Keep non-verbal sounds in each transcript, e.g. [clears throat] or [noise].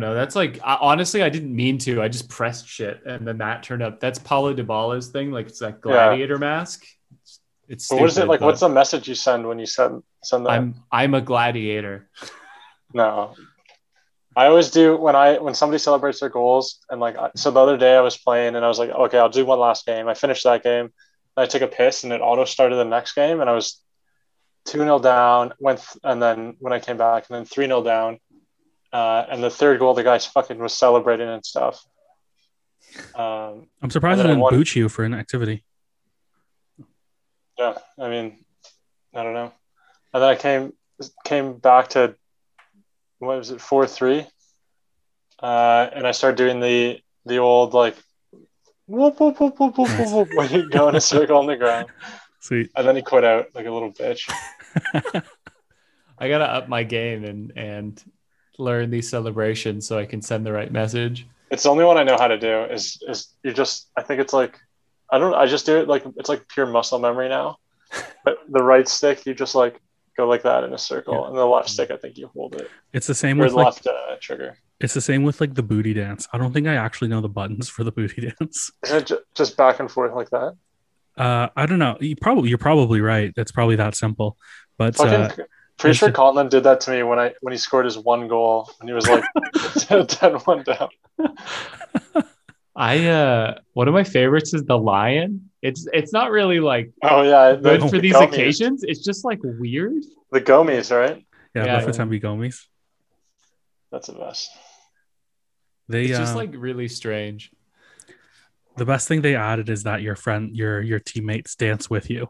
No, that's like I, honestly, I didn't mean to. I just pressed shit, and then that turned up. That's Paulo Dybala's thing. Like it's that gladiator mask. It's, it's But what is it like? What's the message you send when you send send that? I'm I'm a gladiator. [laughs] No. I always do when I when somebody celebrates their goals and like so the other day I was playing and I was like okay I'll do one last game I finished that game I took a piss and it auto started the next game and I was two 0 down went th- and then when I came back and then three 0 down uh, and the third goal the guy fucking was celebrating and stuff um, I'm surprised And I then didn't one- boot you for an activity. yeah I mean I don't know and then I came came back to what was it four three, uh, and I started doing the the old like whoop whoop whoop whoop whoop whoop, whoop when you go in a [laughs] circle on the ground, Sweet. and then he quit out like a little bitch. [laughs] I gotta up my game and and learn these celebrations so I can send the right message. It's the only one I know how to do. Is is you just I think it's like I don't I just do it like it's like pure muscle memory now. [laughs] But the right stick you just like go like that in a circle, Yeah. and the left stick I think you hold it It's the same or with the like left uh, trigger. it's the same with like the booty dance. I don't think I actually know the buttons for the booty [laughs] dance. Isn't it ju- just back and forth like that? Uh, I don't know. You probably you're probably right. That's probably that simple. But Fucking, uh, pretty sure a- Conlon did that to me when I when he scored his one goal when he was like [laughs] 10 1 down. [laughs] I uh one of my favorites is the lion. It's it's not really like Oh yeah, the, good the for these Gomies. occasions. It's just like weird. The Gomies, right? yeah, Yeah. Bafetimbi Gomis. That's the best. They It's just uh, like really strange. the best thing they added is that your friend your your teammates dance with you.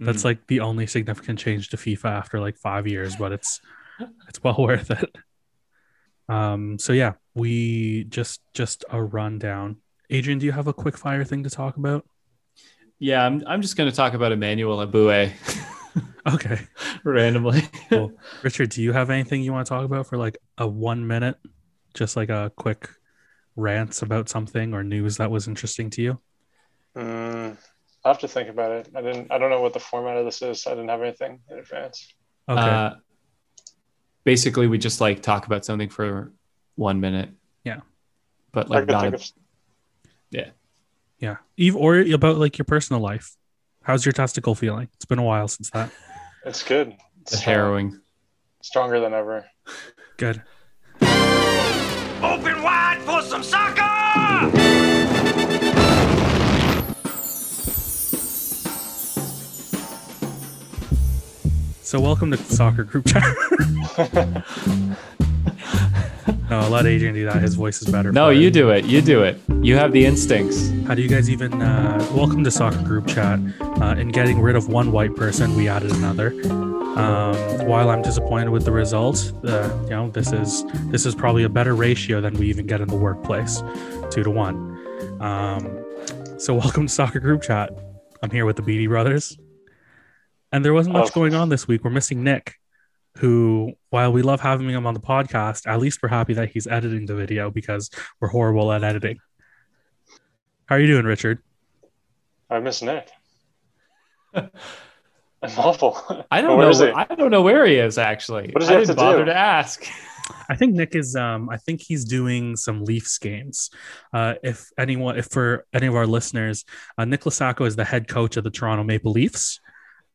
That's Mhm. like the only significant change to FIFA after like five years, but it's [laughs] it's well worth it. Um, so yeah, we just just a rundown. Adrian, do you have a quick fire thing to talk about? yeah. I'm I'm just gonna talk about Emmanuel Eboué [laughs] Okay, randomly. [laughs] cool. Richard, do you have anything you want to talk about for like a one minute, just like a quick rants about something or news that was interesting to you? Mm, I have to think about it. I didn't. I don't know what the format of this is. I didn't have anything in advance. Okay, Uh, basically, we just like talk about something for one minute. Yeah. But like could not think a, of. yeah. Eve, or about like your personal life. How's your testicle feeling? It's been a while since that. It's good. It's the strong- harrowing. Stronger than ever. Good. Open wide for some soccer! So welcome to soccer group chat. [laughs] no, I'll let Adrian do that. His voice is better. No, it. you do it. You do it. You have the instincts. How do you guys even uh, welcome to soccer group chat? Uh, in getting rid of one white person, we added another. Um, while I'm disappointed with the result, uh, you know this is this is probably a better ratio than we even get in the workplace, two to one. Um, so welcome to soccer group chat. I'm here with the Beatty brothers, and there wasn't much Oh. going on this week. We're missing Nick, who, while we love having him on the podcast, at least we're happy that he's editing the video because we're horrible at editing. How are you doing, Richard? I miss Nick. [laughs] I'm awful. I don't Where know. Where, I don't know where he is actually. What does he I have didn't to bother do? to ask. [laughs] I think Nick is. Um, I think he's doing some Leafs games. Uh, if anyone, if for any of our listeners, uh, Nick Lasacco is the head coach of the Toronto Maple Leafs,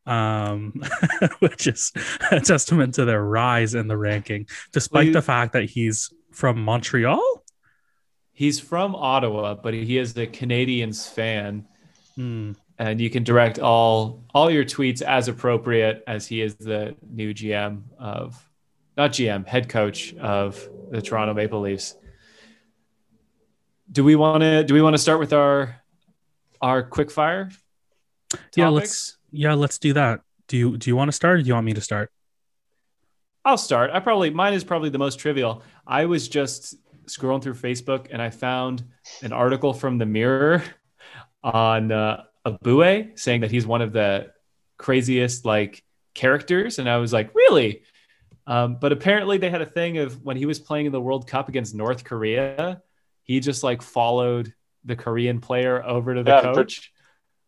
um, [laughs] which is a testament to their rise in the ranking, despite Well, you- the fact that he's from Montreal. He's from Ottawa, but he is a Canadiens fan, Hmm. and you can direct all all your tweets as appropriate as he is the new GM of not GM, head coach of the Toronto Maple Leafs. Do we want to do we want to start with our our quick fire? Yeah, let's yeah, let's do that. Do you do you want to start or do you want me to start? I'll start. I probably mine is probably the most trivial. I was just scrolling through Facebook and I found an article from the Mirror on uh, Eboué saying that he's one of the craziest like characters, and I was like, really? Um, but apparently, they had a thing of when he was playing in the World Cup against North Korea, he just like followed the Korean player over to the Yeah, but- coach.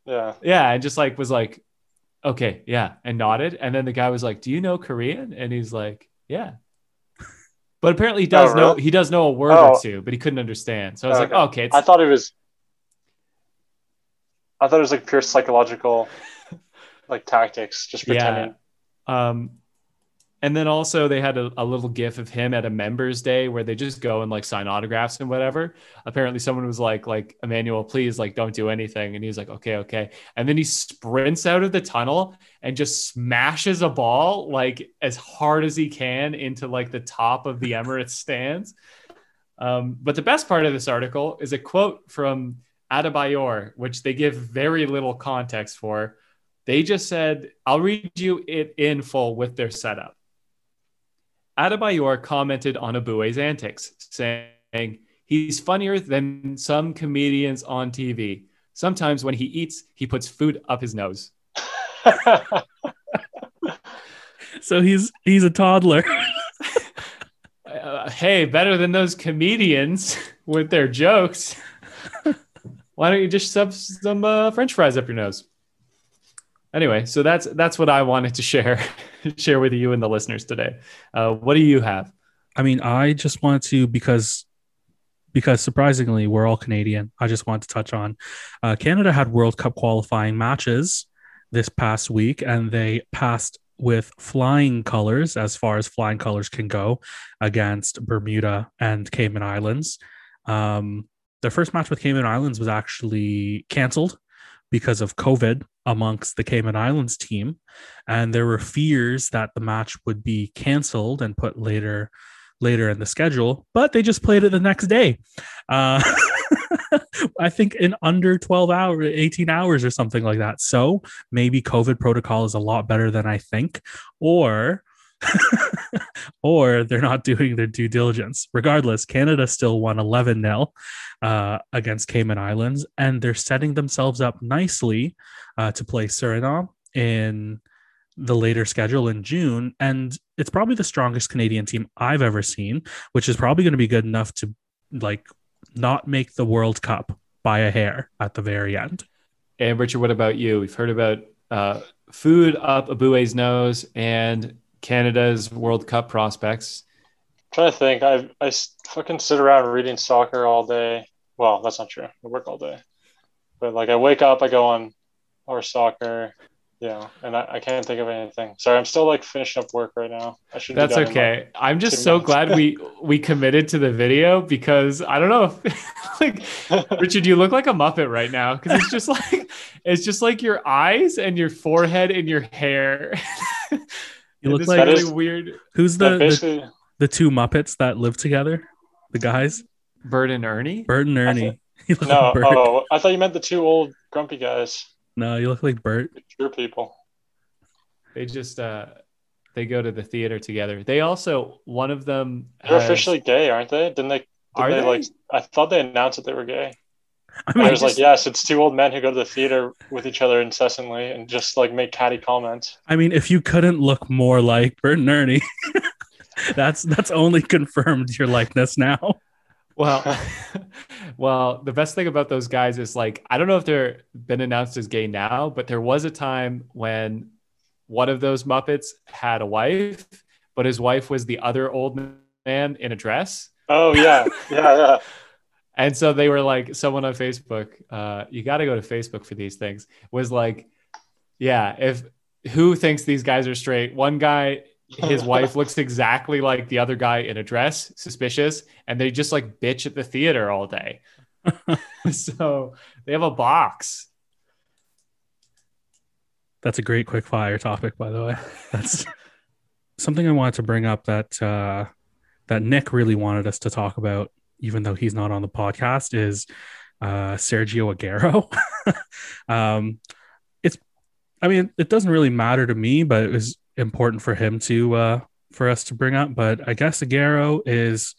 Yeah. Yeah, and just like was like, okay, yeah, and nodded. And then the guy was like, "Do you know Korean?" And he's like, "Yeah." [laughs] But apparently he does Oh, know really? he does know a word Oh. or two, but he couldn't understand. So I was like, Okay. oh, okay, it's I thought it was. I thought it was like pure psychological, [laughs] like tactics, just Yeah. Um, and then also they had a, a little gif of him at a members day where they just go and like sign autographs and whatever. Apparently someone was like, like Emmanuel, please like don't do anything. And he's like, okay, okay. And then he sprints out of the tunnel and just smashes a ball like as hard as he can into like the top of the Emirates [laughs] stands. Um, but the best part of this article is a quote from Adebayor, which they give very little context for. They just said, I'll read you it in full with their setup. Adebayor commented on Eboué's antics, saying, He's funnier than some comedians on TV. Sometimes when he eats, he puts food up his nose. [laughs] So he's he's a toddler. [laughs] Uh, hey, better than those comedians [laughs] with their jokes. Why don't you just shove some uh, French fries up your nose? Anyway, so that's that's what I wanted to share [laughs] share with you and the listeners today. Uh, what do you have? I mean, I just want to because because surprisingly we're all Canadian. I just want to touch on uh, Canada had World Cup qualifying matches this past week, and they passed with flying colors as far as flying colors can go against Bermuda and Cayman Islands. Um, their first match with Cayman Islands was actually canceled because of COVID amongst the Cayman Islands team. And there were fears that the match would be canceled and put later later in the schedule, but they just played it the next day. Uh, [laughs] I think in under 12 hours, 18 hours or something like that. So maybe COVID protocol is a lot better than I think, or [laughs] or they're not doing their due diligence. Regardless, Canada still won 11 0 uh, against Cayman Islands, and they're setting themselves up nicely uh, to play Suriname in the later schedule in June. And it's probably the strongest Canadian team I've ever seen, which is probably going to be good enough to like not make the World Cup by a hair at the very end. And Richard, what about you? We've heard about uh, food up Eboué's nose and Canada's World Cup prospects. I'm trying to think. I I fucking sit around reading soccer all day. Well, that's not true. I work all day, but like I wake up, I go on or soccer, yeah, and I, I can't think of anything. Sorry, I'm still like finishing up work right now. I should. That's done in, like, okay. I'm just so minutes. glad we [laughs] we committed to the video because I don't know if [laughs] like [laughs] Richard, you look like a Muppet right now because it's just like it's just like your eyes and your forehead and your hair. You look It's like That really is- weird. who's the, the the two Muppets that live together? The guys, Bert and Ernie. Bert and Ernie. [laughs] You no. like Bert. Oh, I thought you meant the two old grumpy guys, No, you look like Bert. the true people. They just uh they go to the theater together. They also one of them They're has- officially gay, aren't they? Didn't they? Didn't Are they, they? like? I thought they announced that they were gay. [laughs] I I was just- like, yes, it's two old men who go to the theater with each other incessantly and just like make catty comments. I mean, if you couldn't look more like Bert and Ernie, [laughs] that's that's only confirmed your likeness now. Well, [laughs] well, the best thing about those guys is like I don't know if they're been announced as gay now, but there was a time when one of those Muppets had a wife, but his wife was the other old man in a dress. Oh yeah, yeah, yeah. And so they were like, someone on Facebook, uh, you got to go to Facebook for these things, was like, yeah, if who thinks these guys are straight? One guy, his [laughs] wife looks exactly like the other guy in a dress, suspicious, and they just like bitch at the theater all day. [laughs] [laughs] so they have a box. That's a great quick fire topic, by the way. That's something I wanted to bring up that uh, that Nick really wanted us to talk about, even though he's not on the podcast, is uh, Sergio Aguero. [laughs] um, it's, I mean, it doesn't really matter to me, but it was important for him to uh, for us to bring up. But I guess Aguero is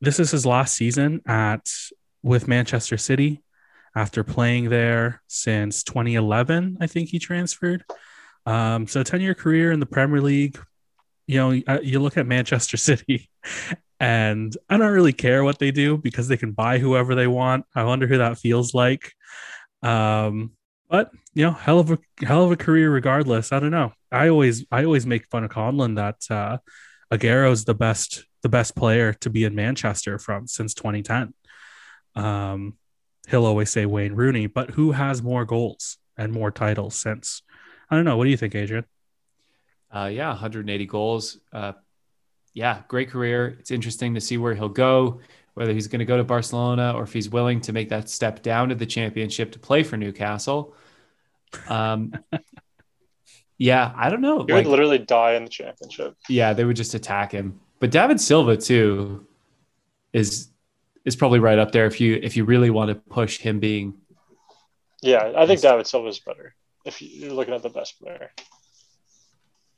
this is his last season at with Manchester City after playing there since 2011 i think he transferred um, so 10 year career in the premier league you know uh, you look at manchester [laughs] city and i don't really care what they do because they can buy whoever they want i wonder who that feels like um, but you know hell of a hell of a career regardless i don't know i always i always make fun of conlon that uh Aguero's the best the best player to be in Manchester from since 2010. Um, he'll always say Wayne Rooney, but who has more goals and more titles since? I don't know. What do you think, Adrian? Uh, yeah, 180 goals. Uh, yeah, great career. It's interesting to see where he'll go, whether he's going to go to Barcelona or if he's willing to make that step down to the championship to play for Newcastle. Um, [laughs] yeah, I don't know. He Like, would literally die in the championship. yeah, they would just attack him. But David Silva too is is probably right up there if you if you really want to push him being Yeah, I think David Silva is better if you're looking at the best player.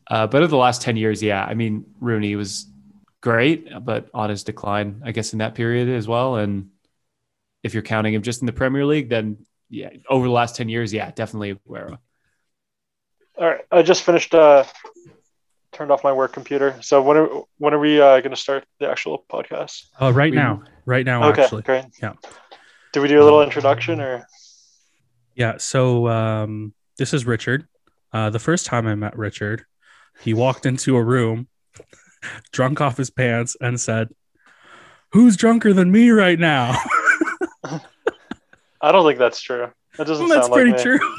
Uh, but of the last 10 years, yeah, I mean, Rooney was great, but on his decline, I guess, in that period as well. And if you're counting him just in the Premier League, then yeah, over the last 10 years, yeah, definitely Aguero. All right, I just finished. Uh, turned off my work computer. So when are when are we uh, going to start the actual podcast? Oh, right We- now, right now, okay, actually. great. Yeah. Do we do a little introduction or? Yeah. So um, this is Richard. Uh, the first time I met Richard, he walked into a room, drunk off his pants, and said, "Who's drunker than me right now?" [laughs] I don't think that's true. That doesn't That's sound pretty like me. true.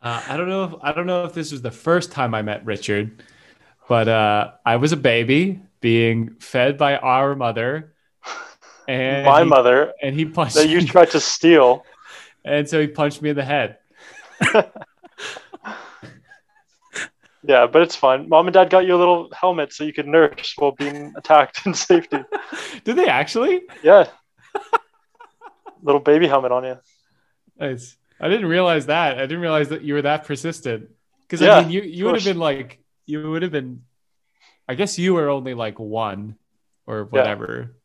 Uh, I don't know if I don't know if this was the first time I met Richard, but uh, I was a baby being fed by our mother, [laughs] and My he, mother and he punched that you tried to steal. [laughs] and so he punched me in the head. Yeah, but it's fine. Mom and dad got you a little helmet so you could nurse while being [laughs] attacked in safety. [laughs] Did they actually? Yeah. [laughs] little baby helmet on you. Nice. I didn't realize that. I didn't realize that you were that persistent. Because Yeah, I mean, you you would have been like you would have been. I guess you were only like one, or whatever.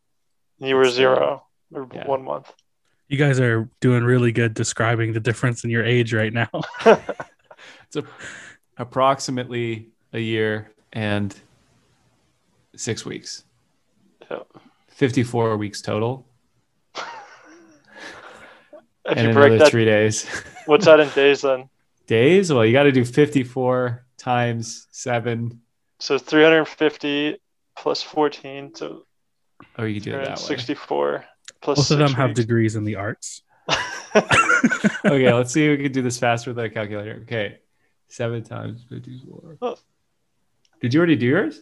You were It's, zero or yeah. one month. You guys are doing really good describing the difference in your age right now. It's a, approximately a year and six weeks. Yeah. Fifty-four weeks total, [laughs] If and you break that, three days. [laughs] what's that in days then? days? Well, you got to do fifty-four times seven. So 350 plus 14, so Oh, you do it that way. 364 plus Both of them six have degrees in the arts. [laughs] okay, let's see if we can do this faster with a calculator. Okay, seven times fifty-four. Oh. Did you already do yours?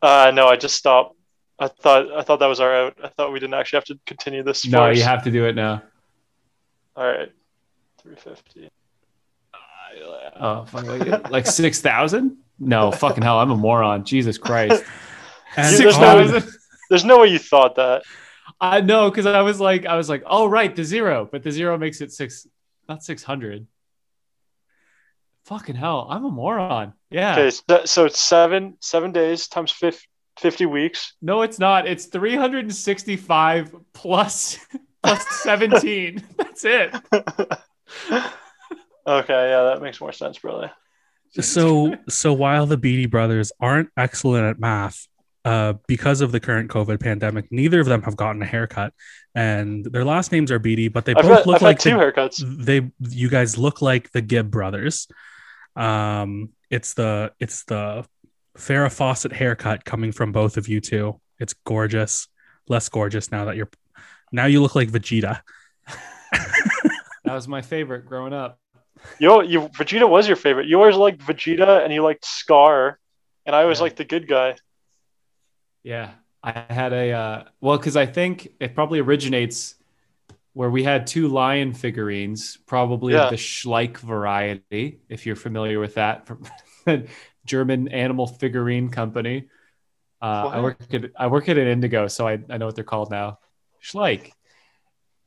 Uh, no, I just stopped. I thought I thought that was our out. I thought we didn't actually have to continue this. No, first. you have to do it now. All right, 350. Oh, fuck, like, like six thousand? No, fucking hell, I'm a moron. Jesus Christ, Dude, [laughs] there's no- There's no way you thought that. I know because I was like, I was like, oh right, the zero, but the zero makes it six, not six hundred. Fucking hell, I'm a moron. Yeah. Okay, so, so it's seven seven days times 50, 50 weeks. No, it's not. It's 365 plus [laughs] plus 17. [laughs] That's it. [laughs] okay, yeah, that makes more sense, brother. so so while the Beatty brothers aren't excellent at math, uh, because of the current COVID pandemic, neither of them have gotten a haircut, and their last names are Beatty, but they I've, both had, look I've like had two the, haircuts. they. You guys look like the Gibb brothers. Um, it's the it's the Farrah Fawcett haircut coming from both of you two. It's gorgeous, less gorgeous now that you're. Now you look like Vegeta. That was my favorite growing up. Yo, you Vegeta was your favorite. You always liked Vegeta, and you liked Scar, and I always Yeah. liked the good guy. Yeah. I had a, uh, well, because I think it probably originates where we had two lion figurines, probably Yeah. the Schleich variety, if you're familiar with that, from [laughs] German animal figurine company. Uh, I work at I work at an Indigo, so I, I know what they're called now. Schleich.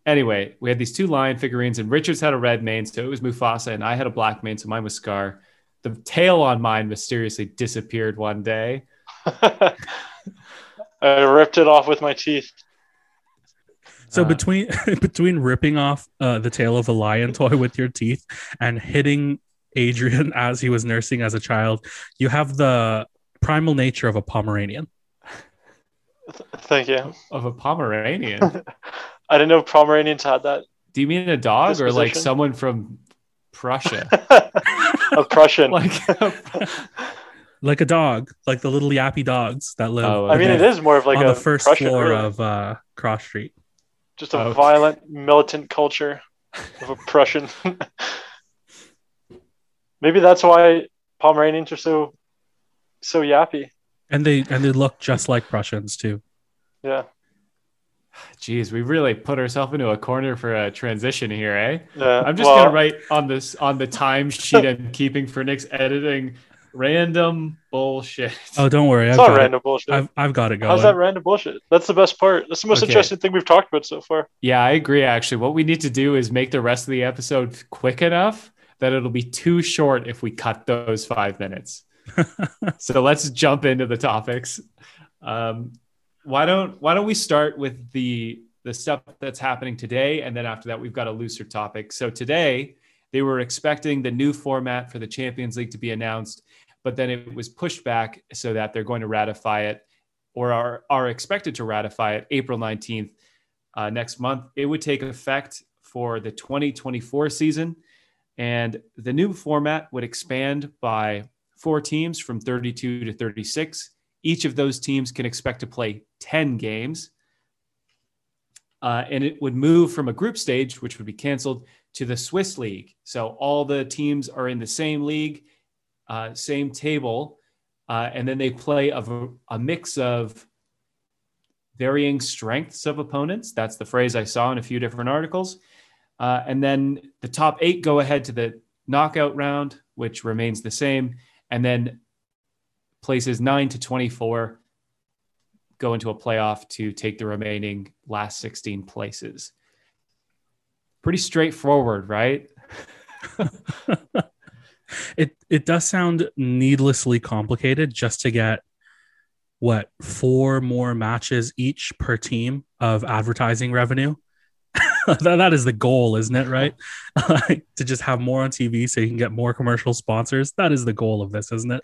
Anyway, we had these two lion figurines, and Richards had a red mane, so it was Mufasa, and I had a black mane, so mine was Scar. The tail on mine mysteriously disappeared one day. [laughs] I ripped it off with my teeth. So Uh, between [laughs] between ripping off uh, the tail of a lion toy with your teeth and hitting Adrian [laughs] as he was nursing as a child, you have the primal nature of a Pomeranian. Thank you. of a Pomeranian. [laughs] I didn't know Pomeranians had that. Do you mean a dog or like someone from Prussia? a Prussian. like like a dog, like the little yappy dogs that live. Oh, I mean, it is more of like on a the first Prussian, floor really. of uh, Cross Street. Just a Okay. violent militant culture of oppression. [laughs] Maybe that's why Pomeranians are so so yappy. And they and they look just like Prussians too. Yeah, [sighs] Geez, we really put ourselves into a corner for a transition here, eh? yeah. I'm just Well, gonna write on this on the time sheet [laughs] I'm keeping for Nick's editing random bullshit. Oh, don't worry, I've It's not got it. random bullshit. I've, I've got it going. How's that random bullshit? That's the best part. That's the most Okay. interesting thing we've talked about so far. Yeah, I agree. Actually, what we need to do is make the rest of the episode quick enough that it'll be too short if we cut those five minutes. [laughs] so let's jump into the topics. Um, why don't Why don't we start with the the stuff that's happening today, and then after that we've got a looser topic. So today they were expecting the new format for the Champions League to be announced, but then it was pushed back so that they're going to ratify it, or are are expected to ratify it April nineteenth uh, next month. It would take effect for the 2024 season. And the new format would expand by four teams from 32 to 36. Each of those teams can expect to play 10 games. Uh, and it would move from a group stage, which would be canceled, to the Swiss League. So all the teams are in the same league, uh, same table. Uh, and then they play a, a mix of varying strengths of opponents. That's the phrase I saw in a few different articles. Uh, and then the top eight go ahead to the knockout round, which remains the same. And then places nine to 24 go into a playoff to take the remaining last 16 places. Pretty straightforward, right? [laughs] [laughs] it it does sound needlessly complicated just to get what four more matches each per team of advertising revenue. [laughs] that, that is the goal, isn't it? Right? [laughs] To just have more on TV so you can get more commercial sponsors. That is the goal of this, isn't it?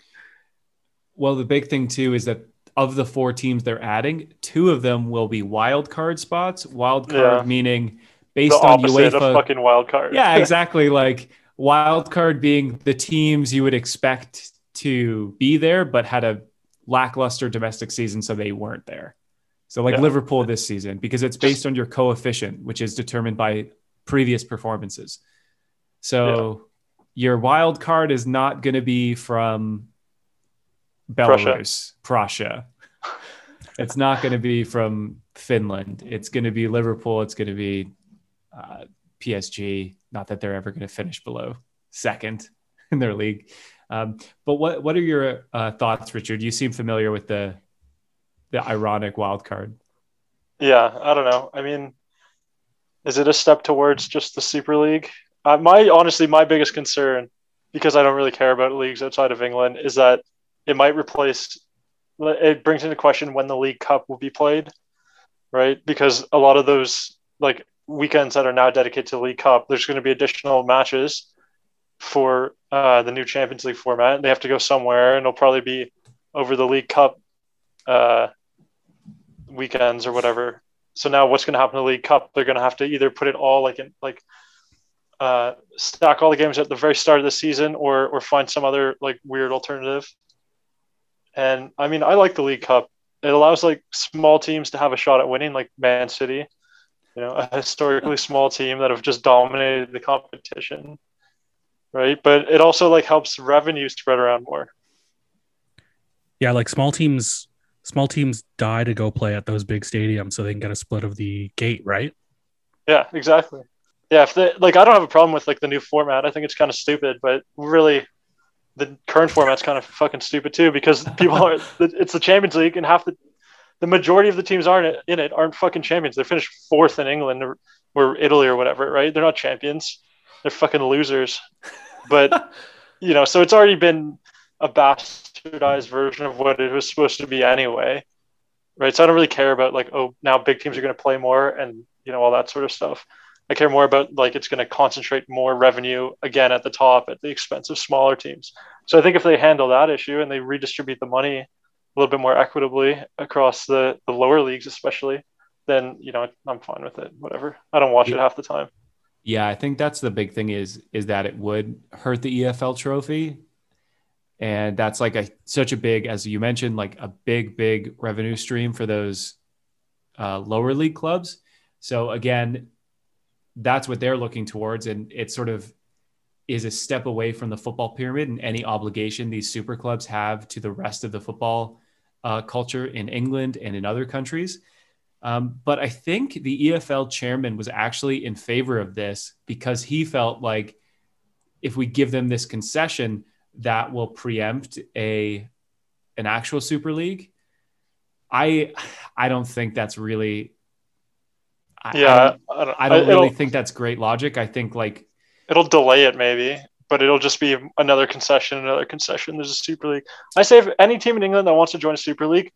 Well, the big thing too is that of the four teams they're adding, two of them will be wild card spots. Wild card Yeah. meaning The based on opposite UEFA. of fucking wild card. yeah, exactly. like wild card being the teams you would expect to be there, but had a lackluster domestic season, so they weren't there. So, like Yeah. Liverpool this season, because it's based on your coefficient, which is determined by previous performances. So, your wild card is not going to be from Prussia. Belarus, Prussia. it's not going to be from Finland. It's going to be Liverpool. It's going to be uh, PSG. Not that they're ever going to finish below second [laughs] in their league. Um, but what what are your uh, thoughts, Richard? You seem familiar with the the ironic wild card. Yeah, I don't know. I mean, is it a step towards just the Super League? Uh, my honestly, my biggest concern, because I don't really care about leagues outside of England, is that it might replace. It brings into question when the League Cup will be played, right? Because a lot of those like weekends that are now dedicated to the League Cup, there's going to be additional matches for uh, the new Champions League format. They have to go somewhere, and it'll probably be over the League Cup uh, weekends or whatever. So now, what's going to happen to the League Cup? They're going to have to either put it all like in like uh, stack all the games at the very start of the season, or or find some other like weird alternative. And I mean, I like the League Cup. It allows like small teams to have a shot at winning, like Man City, you know, a historically small team that have just dominated the competition, right? But it also like helps revenue spread around more. Yeah, like small teams small teams die to go play at those big stadiums so they can get a split of the gate, right? Yeah, exactly. Yeah, if they like, I don't have a problem with like the new format. I think it's kind of stupid, but really, the current format's kind of fucking stupid too because people are. [laughs] It's the Champions League, and half the the majority of the teams aren't in it aren't fucking champions. They finished fourth in England or, or Italy or whatever, right? They're not champions. They're fucking losers. But [laughs] you know, so it's already been a bastardized version of what it was supposed to be anyway, right? So I don't really care about like, oh, now big teams are going to play more and you know all that sort of stuff. I care more about like it's going to concentrate more revenue again at the top at the expense of smaller teams. So I think if they handle that issue and they redistribute the money a little bit more equitably across the, the lower leagues, especially, then you know I'm fine with it. Whatever. I don't watch it half the time. Yeah, I think that's the big thing is is that it would hurt the EFL trophy. and that's like a such a big, as you mentioned, like a big big revenue stream for those uh, lower league clubs. So again, that's what they're looking towards, and it sort of is a step away from the football pyramid and any obligation these super clubs have to the rest of the football uh, culture in England and in other countries. Um, but I think the EFL chairman was actually in favor of this because he felt like if we give them this concession, that will preempt a an actual Super League. I I don't think that's really. I, Yeah, I don't, I don't, I don't really think that's great logic. I think like it'll delay it maybe, but it'll just be another concession, another concession. There's a Super League. I say if any team in England that wants to join a Super League,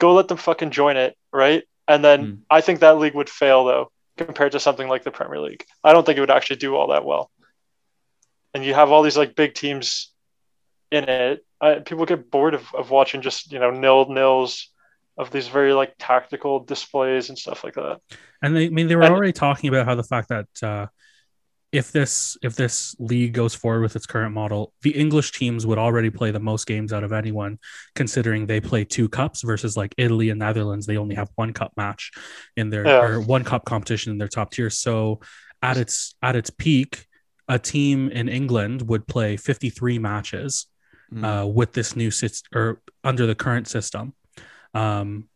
go let them fucking join it, right? And then Hmm. I think that league would fail though compared to something like the Premier League. I don't think it would actually do all that well. And you have all these like big teams in it. I, people get bored of, of watching just you know nil nils of these very like tactical displays and stuff like that. And they, I mean, they were And- already talking about how the fact that uh, if this if this league goes forward with its current model, the English teams would already play the most games out of anyone, considering they play two cups versus like Italy and Netherlands, they only have one cup match in their Yeah. or one cup competition in their top tier. So at its at its peak, a team in England would play 53 matches mm, uh, with this new system or under the current system. Um,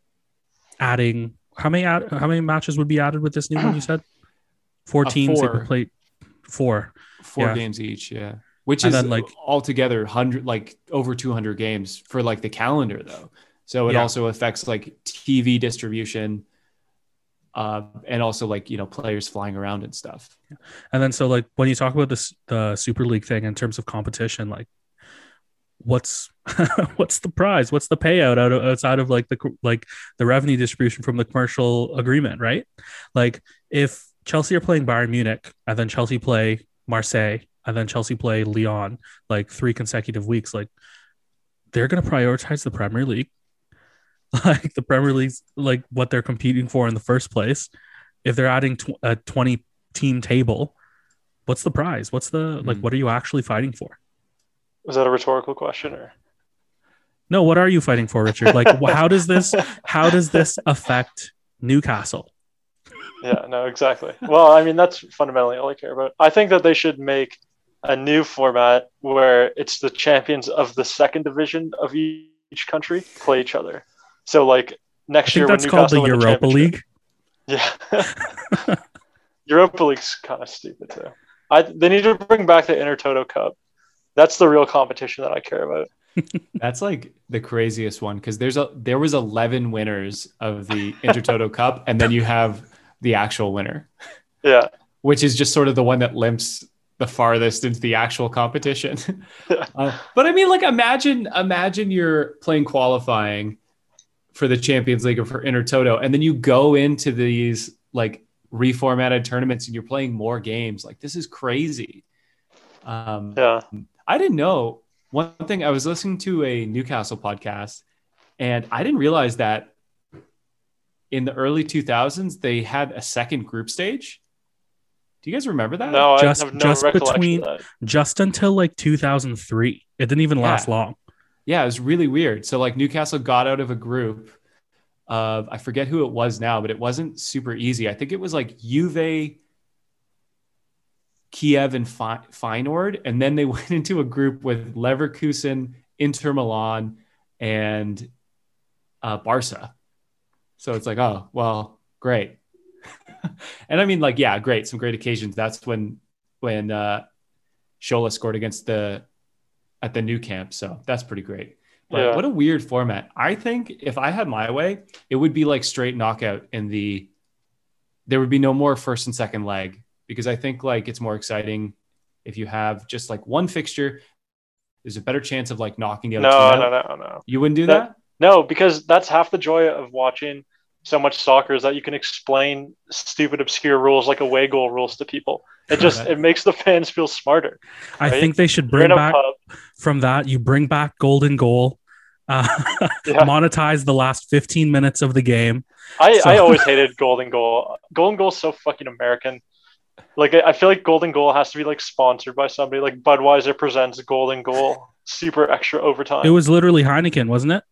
adding how many add, how many matches would be added with this new one? You said [clears throat] four Uh, teams. They four. could play four. four yeah. games each, yeah. Which And is then, like- altogether hundred like over two hundred games for like the calendar though. So it Yeah. also affects like TV distribution, uh, and also like you know players flying around and stuff. And then so like when you talk about this the Super League thing in terms of competition, like what's [laughs] what's the prize? What's the payout out of, outside of like the like the revenue distribution from the commercial agreement, right? Like if Chelsea are playing Bayern Munich and then Chelsea play Marseille and then Chelsea play Lyon like three consecutive weeks, like they're going to prioritize the Premier League. [laughs] Like the Premier League's like what they're competing for in the first place. If they're adding tw- a 20 team table, what's the prize? What's the like Mm. what are you actually fighting for? Was that a rhetorical question or? No, what are you fighting for, Richard? Like how does this how does this affect Newcastle? Yeah, no, exactly. Well, I mean, that's fundamentally all I care about. I think that they should make a new format where it's the champions of the second division of each country play each other. So, like I next think year, that's when called the Europa championship- League. Yeah, [laughs] [laughs] Europa League's kind of stupid too. I they need to bring back the Intertoto Cup. That's the real competition that I care about. [laughs] That's like the craziest one because there's a there was eleven winners of the Intertoto Cup, and then you have the actual winner, Yeah, [laughs] which is just sort of the one that limps the farthest into the actual competition. [laughs] Uh, but I mean, like, imagine imagine you're playing qualifying for the Champions League or for Intertoto, and then you go into these like reformatted tournaments and you're playing more games. Like, this is crazy. Um, yeah. I didn't know one thing. I was listening to a Newcastle podcast, and I didn't realize that in the early 2000s they had a second group stage. Do you guys remember that? No, Just- I have no just recollection between- of that. Just until like 2003. It didn't even last Yeah. long. Yeah, it was really weird. So like Newcastle got out of a group of I forget who it was now, but it wasn't super easy. I think it was like Juve, Kiev, and Fe- Feyenoord, and then they [laughs] went into a group with Leverkusen, Inter Milan, and uh, Barca. So it's like, oh well, great. [laughs] and I mean, like, yeah, great, some great occasions. That's when when uh, Shola scored against the at the new camp. So that's pretty great. But Yeah. what a weird format. I think if I had my way, it would be like straight knockout in the there would be no more first and second leg because I think like it's more exciting if you have just like one fixture. There's a better chance of like knocking the other No, team no, out. no, no. You wouldn't do That- that? No, because that's half the joy of watching so much soccer is that you can explain stupid, obscure rules like away goal rules to people. It just it makes the fans feel smarter. I Right? think they should bring back pub. from that. You bring back golden goal, uh, [laughs] Yeah. monetize the last 15 minutes of the game. I, So- I always hated [laughs] golden goal. Golden goal is so fucking American. Like I feel like Golden Goal has to be like sponsored by somebody. Like Budweiser presents Golden Goal, super extra overtime. It was literally Heineken, wasn't it?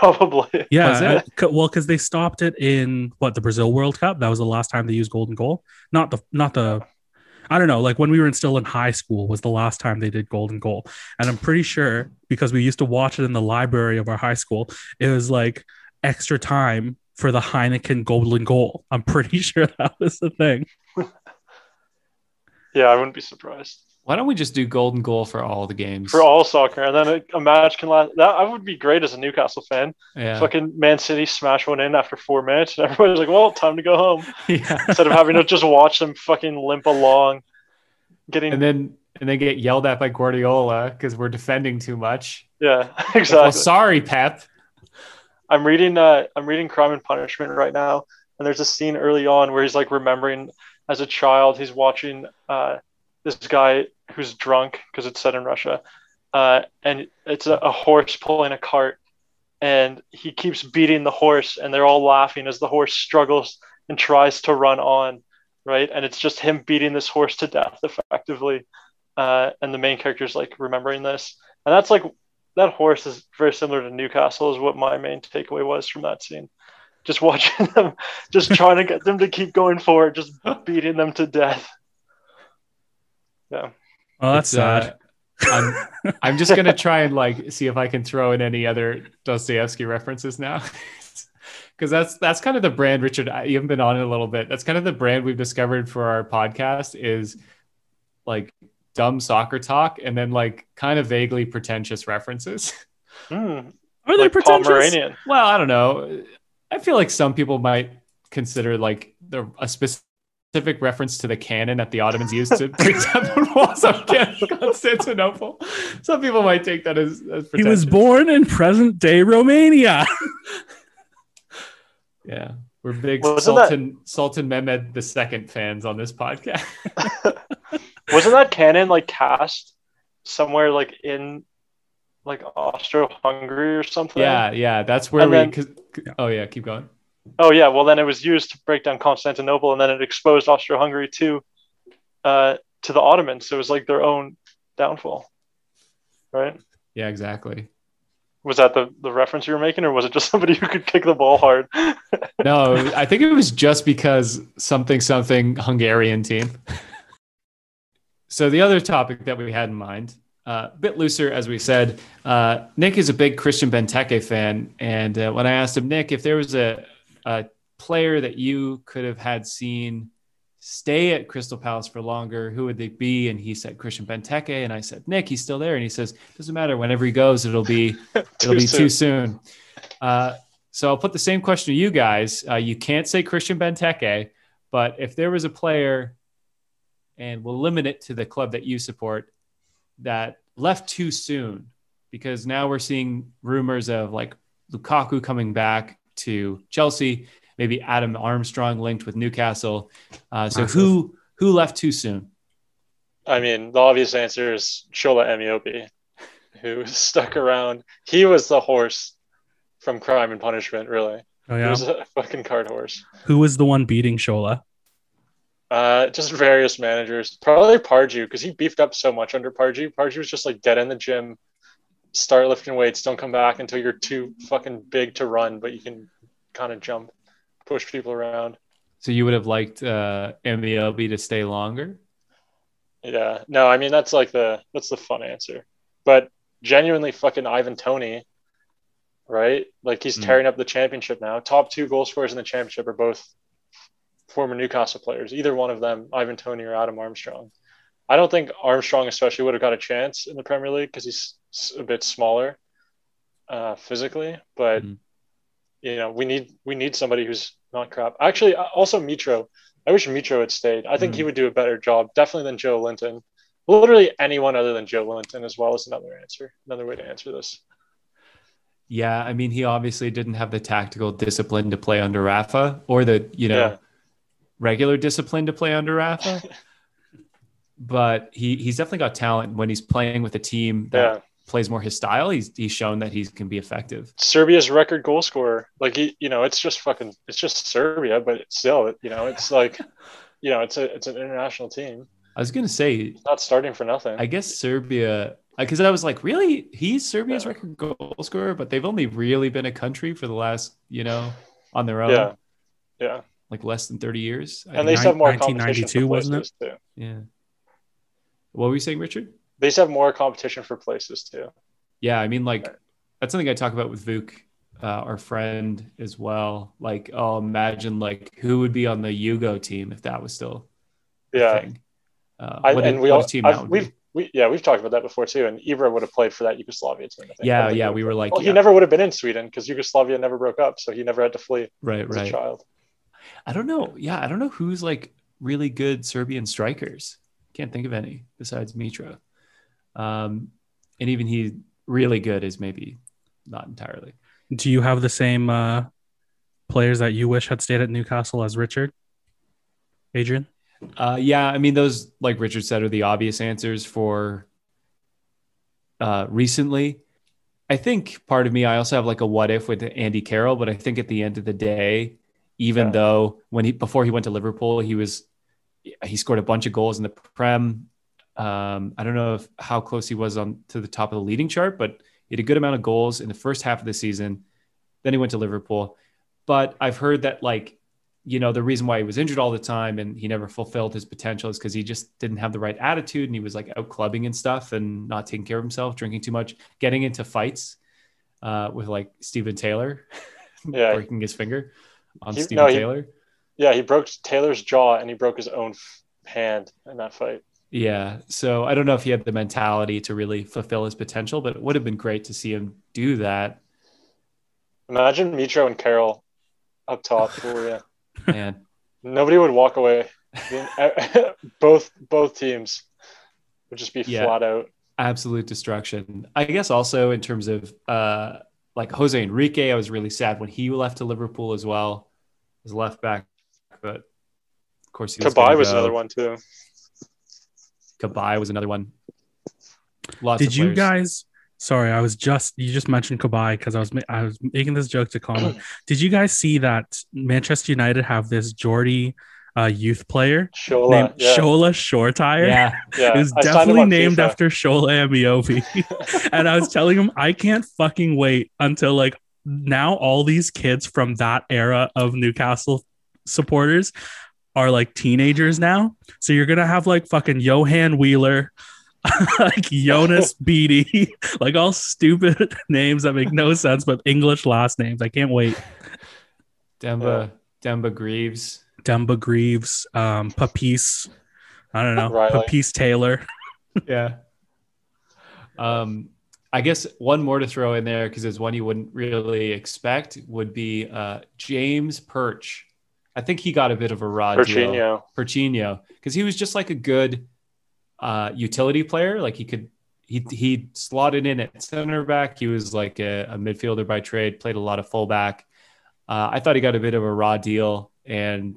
Probably. [laughs] Yeah. Was it? well, because they stopped it in what the Brazil World Cup. That was the last time they used golden goal. Not the not the. I don't know. Like when we were in, still in high school was the last time they did golden goal, and I'm pretty sure because we used to watch it in the library of our high school. It was like extra time for the Heineken golden goal. I'm pretty [laughs] sure that was the thing. [laughs] Yeah, I wouldn't be surprised Why don't we just do golden goal for all the games? for all soccer, and then a, a match can last. That I would be great as a Newcastle fan. yeah. Fucking Man City smash one in after four minutes, and everybody's like, "Well, time to go home." [laughs] yeah. Instead of having to just watch them fucking limp along, getting And then and then get yelled at by Guardiola because we're defending too much. yeah, [laughs] Well, exactly. sorry, Pep. I'm reading uh I'm reading Crime and Punishment right now, and there's a scene early on where he's like remembering as a child he's watching uh this guy who's drunk because it's set in Russia, uh and it's a, a horse pulling a cart, and he keeps beating the horse, and they're all laughing as the horse struggles and tries to run on, right? And it's just him beating this horse to death effectively, uh, and the main character's like remembering this, and that's like that horse is very similar to Newcastle, is what my main takeaway was from that scene. Just watching [laughs] them, just trying to get them to keep going forward, just [laughs] beating them to death. Yeah. Oh, that's It's, uh, sad. I'm [laughs] I'm just gonna try and like see if I can throw in any other Dostoevsky references now. [laughs] Because that's that's kind of the brand, Richard. You haven't been on it a little bit. That's kind of the brand we've discovered for our podcast is like dumb soccer talk and then like kind of vaguely pretentious references. [laughs] Mm, Are they like pretentious? Well, I don't know. I feel like some people might consider like the a specific reference to the cannon that the Ottomans used to break [laughs] down the walls of Constantinople. Some people might take that as, as He was born in present day Romania. [laughs] Yeah, we're big Wasn't that- Sultan Sultan Mehmed II fans on this podcast. [laughs] Wasn't that cannon like cast somewhere like in like Austro-Hungary or something? yeah, yeah, that's where And we. then- 'cause- oh yeah, keep going. Oh yeah. Well, then it was used to break down Constantinople, and then it exposed Austro-Hungary to, uh, to the Ottomans. So it was like their own downfall, right? Yeah, exactly. Was that the, the reference you were making, or was it just somebody who could kick the ball hard? [laughs] No, I think it was just because something something Hungarian team. [laughs] So the other topic that we had in mind, uh, a bit looser, as we said, uh, Nick is a big Christian Benteke fan, and uh, when I asked him, Nick, if there was a, a player that you could have had seen stay at Crystal Palace for longer, who would they be? And he said Christian Benteke, and I said Nick, he's still there, and he says doesn't matter. Whenever he goes, it'll be [laughs] it'll be too soon. Uh, so I'll put the same question to you guys. Uh, you can't say Christian Benteke, but if there was a player, and we'll limit it to the club that you support, that left too soon, because now we're seeing rumors of like Lukaku coming back to Chelsea, maybe Adam Armstrong linked with Newcastle. Uh, so Massive. who who left too soon? I mean, the obvious answer is Shola Ameobi, who [laughs] stuck around. He was the horse from Crime and Punishment, really. Oh He yeah. was a [laughs] fucking cart horse. Who was the one beating Shola? Uh, just various managers. Probably Pardew, because he beefed up so much under Pardew. Pardew was just like get in the gym, start lifting weights, don't come back until you're too fucking big to run, but you can kind of jump, push people around. So you would have liked uh, MLB to stay longer? Yeah. No, I mean that's like the that's the fun answer. But genuinely fucking Ivan Toney, right? Like he's Hmm. tearing up the championship now. Top two goal scorers in the championship are both former Newcastle players. Either one of them, Ivan Toney or Adam Armstrong. I don't think Armstrong especially would have got a chance in the Premier League because he's a bit smaller uh, physically, but Mhm. you know we need we need somebody who's not crap. Actually, uh, also Mitro. I wish Mitro had stayed. I think he would do a better job, definitely than Joelinton. Literally anyone other than Joelinton as well is another answer, another way to answer this. Yeah, I mean, he obviously didn't have the tactical discipline to play under Rafa or the, you know, Yeah. regular discipline to play under Rafa. [laughs] but he he's definitely got talent when he's playing with a team that Yeah. plays more his style. He's he's shown that he can be effective. Serbia's record goal scorer. Like he, you know, it's just fucking it's just Serbia, but it's still, you know, it's [laughs] like you know, it's a it's an international team. I was gonna say, It's not starting for nothing. I guess Serbia, uh, because I was like, really, he's Serbia's Yeah. record goal scorer, but they've only really been a country for the last, you know, on their own, yeah, yeah, like less than thirty years. I and they think. used have more 1992, competition for wasn't it? too. yeah. What were you saying, Richard? They to have more competition for places too. Yeah, I mean, like Right. that's something I talk about with Vuk, uh, our friend as well. Like, oh, imagine like who would be on the Yugo team if that was still Yeah, thing. Uh, I, what, a- and we all team I've- that would we've be. we yeah we've talked about that before too. And Ibra would have played for that Yugoslavia team. I think. Yeah, yeah, we were like, well, yeah. he never would have been in Sweden because Yugoslavia never broke up, so he never had to flee Right, as a right. child. I don't know. Yeah, I don't know who's like really good Serbian strikers. Can't think of any besides Mitro. Um, and even he really good is maybe not entirely. Do you have the same uh, players that you wish had stayed at Newcastle as Richard? Adrian? Uh, yeah, I mean those, like Richard said, are the obvious answers for uh, recently. I think part of me, I also have like a what if with Andy Carroll, but I think at the end of the day, even Yeah. though when he before he went to Liverpool, he was he scored a bunch of goals in the Prem. Um, I don't know if how close he was on to the top of the leading chart, but he had a good amount of goals in the first half of the season. Then he went to Liverpool, but I've heard that like you know the reason why he was injured all the time and he never fulfilled his potential is because he just didn't have the right attitude and he was like out clubbing and stuff and not taking care of himself, drinking too much, getting into fights uh, with like Steven Taylor, Yeah. [laughs] breaking his finger on He- Steven no, he- Taylor. Yeah, he broke Taylor's jaw and he broke his own f- hand in that fight. Yeah. So I don't know if he had the mentality to really fulfill his potential, but it would have been great to see him do that. Imagine Mitro and Carroll up top for you. And Nobody would walk away. [laughs] both both teams would just be Yeah. flat out. absolute destruction. I guess also in terms of uh, like Jose Enrique, I was really sad when he left to Liverpool as well His left back, but of course he was Cabaye was go. another one too. Cabaye was another one. Lots Did of you guys? Sorry, I was just you just mentioned Cabaye because I was ma- I was making this joke to Colin. [clears throat] Did you guys see that Manchester United have this Geordie uh, youth player Shola, named yeah, Shola Shoretire? Yeah, yeah. It was I definitely named FIFA. after Shola Ameobi. [laughs] and I was telling him I can't fucking wait until like now all these kids from that era of Newcastle supporters are like teenagers now. So you're gonna have like fucking Johan Wheeler, [laughs] like Jonas [laughs] Beatty, like all stupid [laughs] names that make no sense, but English last names. I can't wait. Demba Demba Greaves. Demba Greaves, um, Papis, I don't know, Riley. Papis Taylor. Yeah. Um, I guess one more to throw in there because it's one you wouldn't really expect would be uh, James Perch. I think he got a bit of a raw deal. Perchinho. Perchinho, because he was just like a good uh, utility player. Like he could, he he slotted in at center back. He was like a, a midfielder by trade. Played a lot of fullback. Uh, I thought he got a bit of a raw deal, and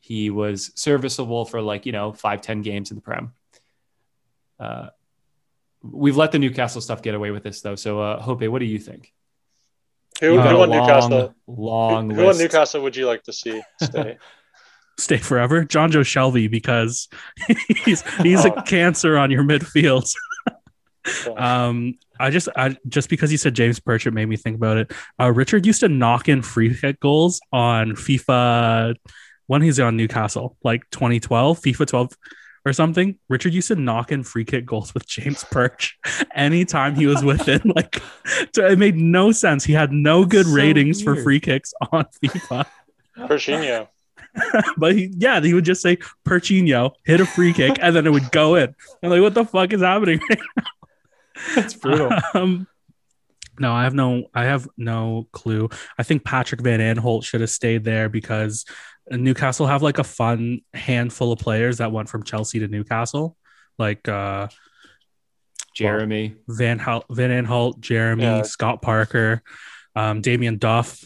he was serviceable for like you know five ten games in the prem. Uh, we've let the Newcastle stuff get away with this though. So, uh, Hope, what do you think? Who, who a on Newcastle? long Who on list. Newcastle would you like to see stay? [laughs] stay forever. Jonjo Shelvey because [laughs] he's he's Oh. a cancer on your midfield. [laughs] Um, I just I just because you said James Pritchett made me think about it. Uh, Richard used to knock in free kick goals on FIFA when he's on Newcastle, like 2012, FIFA 12 or something. Richard used to knock in free kick goals with James Perch anytime he was within. [laughs] like, so it made no sense. He had no good So ratings for free kicks on FIFA. Perchinho. [laughs] but he, yeah, he would just say Perchinho hit a free kick and then it would go in. I'm like, what the fuck is happening? That's brutal. um, no, I have no, I have no clue. I think Patrick Van Aanholt should have stayed there because Newcastle have like a fun handful of players that went from Chelsea to Newcastle, like uh, Jeremy. Van Hal- Van Aanholt, Jeremy, Yeah. Scott Parker, um, Damien Duff.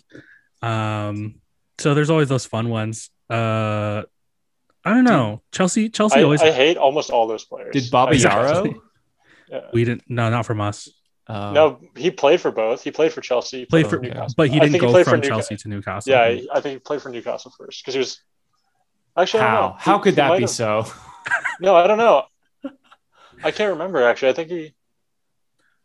Um, so there's always those fun ones. Uh, I don't know. Chelsea, Chelsea I, always. I hate almost all those players. Did Bobby I- Yarrow? Yeah. we didn't. No, not from us. Uh, No, he played for both. He played for Chelsea. He Played played for, Newcastle. but he didn't he go for from Chelsea to Newcastle. Yeah, I- think he played for Newcastle first because he was. Actually, I don't How? know. How He- could that be have- so? [laughs] No, I don't know. I can't remember actually. I think he.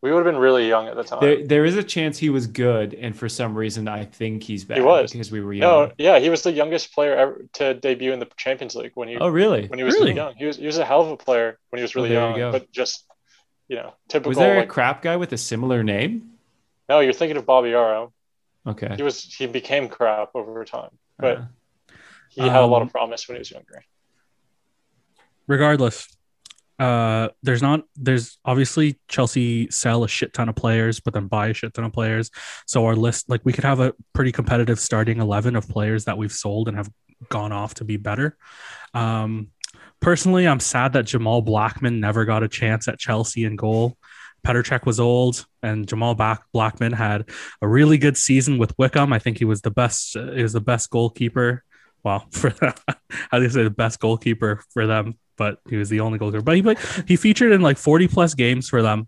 We would have been really young at the time. There, there is a chance he was good, and for some reason, I think he's bad He was. because we were young. no, yeah, he was the youngest player ever to debut in the Champions League when he Oh, really? when he was Really? really young. He was he was a hell of a player when he was really you young, go. but just you know typical. Was there a crap guy with a similar name? no, you're thinking of Bobby Yarrow. Okay. He was he became crap over time, but Uh, he had a lot Um, of promise when he was younger. regardless uh there's not there's obviously chelsea sell a shit ton of players but then buy a shit ton of players so our list like we could have a pretty competitive starting 11 of players that we've sold and have gone off to be better um personally i'm sad that jamal blackman never got a chance at chelsea in goal Petr Cech was old, and Jamal Blackman had a really good season with Wycombe. I think he was the best. He was the best goalkeeper. Well, [laughs] for how do you say the best goalkeeper for them? But he was the only goalkeeper. But he played, he featured in like forty plus games for them,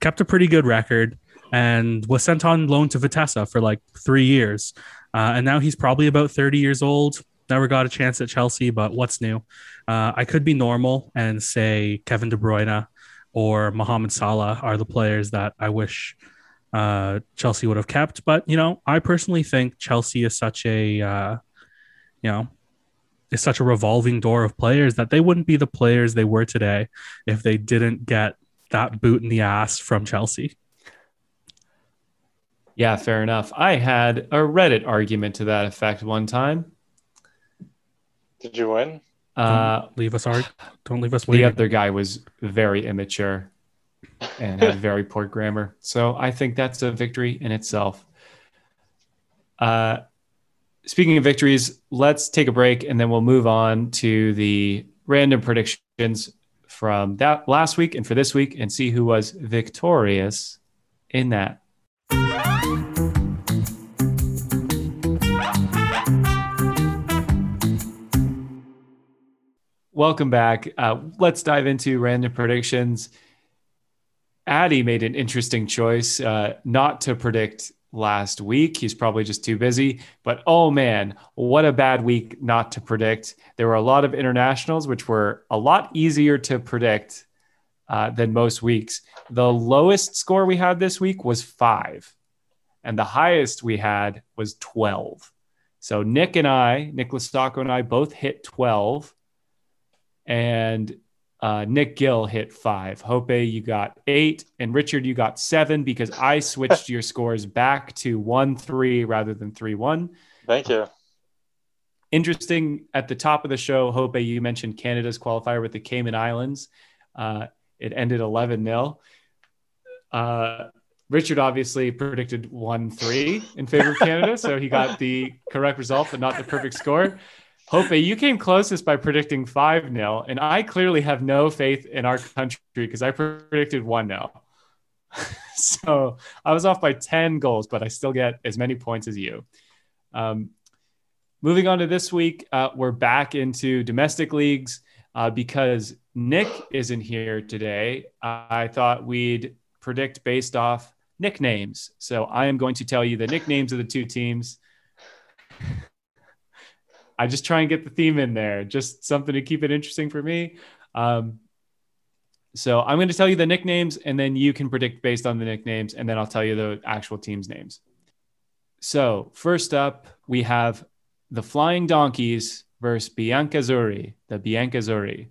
kept a pretty good record, and was sent on loan to Vitesse for like three years. Uh, and now he's probably about thirty years old. Never got a chance at Chelsea, but what's new? Uh, I could be normal and say Kevin De Bruyne or Mohamed Salah are the players that I wish uh, Chelsea would have kept. But you know, I personally think Chelsea is such a uh, you know is such a revolving door of players that they wouldn't be the players they were today if they didn't get that boot in the ass from Chelsea. yeah, fair enough. I had a Reddit argument to that effect one time. Did you win? Uh, Don't leave us arg- don't leave us the other guy was very immature and had [laughs] very poor grammar. So I think that's a victory in itself. Uh, speaking of victories, let's take a break and then we'll move on to the random predictions from that last week and for this week and see who was victorious in that. Welcome back. Uh, let's dive into random predictions. Addy made an interesting choice uh, not to predict last week. He's probably just too busy. But oh man, what a bad week not to predict. There were a lot of internationals, which were a lot easier to predict uh, than most weeks. The lowest score we had this week was five, and the highest we had was 12. So Nick and I, Nicholas Stocco and I, both hit 12 and uh, Nick Gill hit five. Hope you got eight, and Richard, you got seven because I [laughs] switched your scores back to one three rather than three one. Thank you. Interesting at the top of the show, Hope you mentioned Canada's qualifier with the Cayman Islands. Uh, it ended 11 0. Uh, Richard obviously predicted 1 3 in favor of Canada. so he got the correct result, but not the perfect score. Hope you came closest by predicting 5 0. And I clearly have no faith in our country because I predicted 1 0. [laughs] so I was off by 10 goals, but I still get as many points as you. Um, moving on to this week, uh, we're back into domestic leagues uh, because Nick isn't here today. I thought we'd predict based off nicknames. So I am going to tell you the nicknames of the two teams. I just try and get the theme in there, just something to keep it interesting for me. Um, so I'm going to tell you the nicknames, and then you can predict based on the nicknames, and then I'll tell you the actual teams' names. So first up, we have the Flying Donkeys versus Biancazzurri, the Biancazzurri.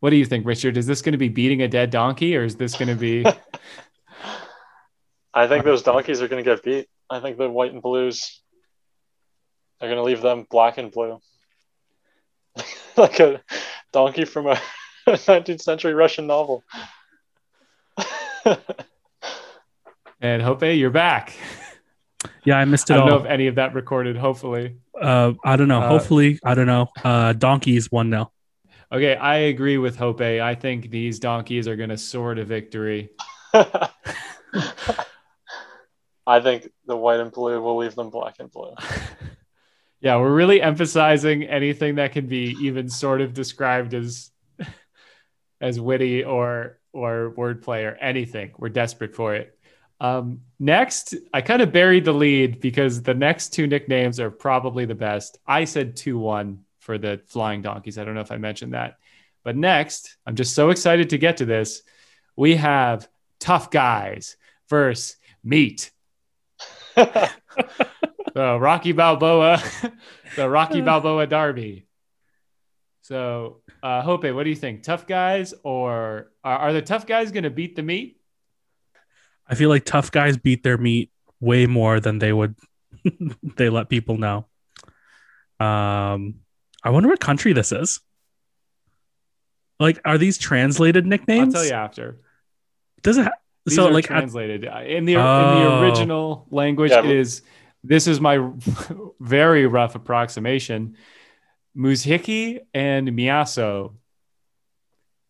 What do you think, Richard? Is this going to be beating a dead donkey, or is this going to be? [laughs] I think those donkeys are going to get beat. I think the white and blues are going to leave them black and blue. [laughs] like a donkey from a [laughs] 19th century Russian novel. [laughs] and Hope, you're back. Yeah, I missed it I don't all. know if any of that recorded. Hopefully, uh, I don't know. Uh, Hopefully, I don't know. Uh, donkeys one nil. okay. I agree with Hope. I think these donkeys are going to soar to victory. I think the white and blue will leave them black and blue. Yeah, we're really emphasizing anything that can be even sort of described as [laughs] as witty or or wordplay or anything. We're desperate for it. Um, next, I kind of buried the lead because the next two nicknames are probably the best. I said 2 1 for the flying donkeys. I don't know if I mentioned that. But next, I'm just so excited to get to this. We have tough guys versus meat. [laughs] the Rocky Balboa, [laughs] the Rocky Balboa Derby. So, uh, Hope, what do you think? Tough guys, or are, are the tough guys going to beat the meat? I feel like tough guys beat their meat way more than they would. [laughs] they let people know. Um, I wonder what country this is. Like, are these translated nicknames? I'll tell you after. Does it? Ha- These so are like, translated in the in the Oh. original language Yeah, it but- is. This is my [laughs] very rough approximation. Muzhiki and Miyaso.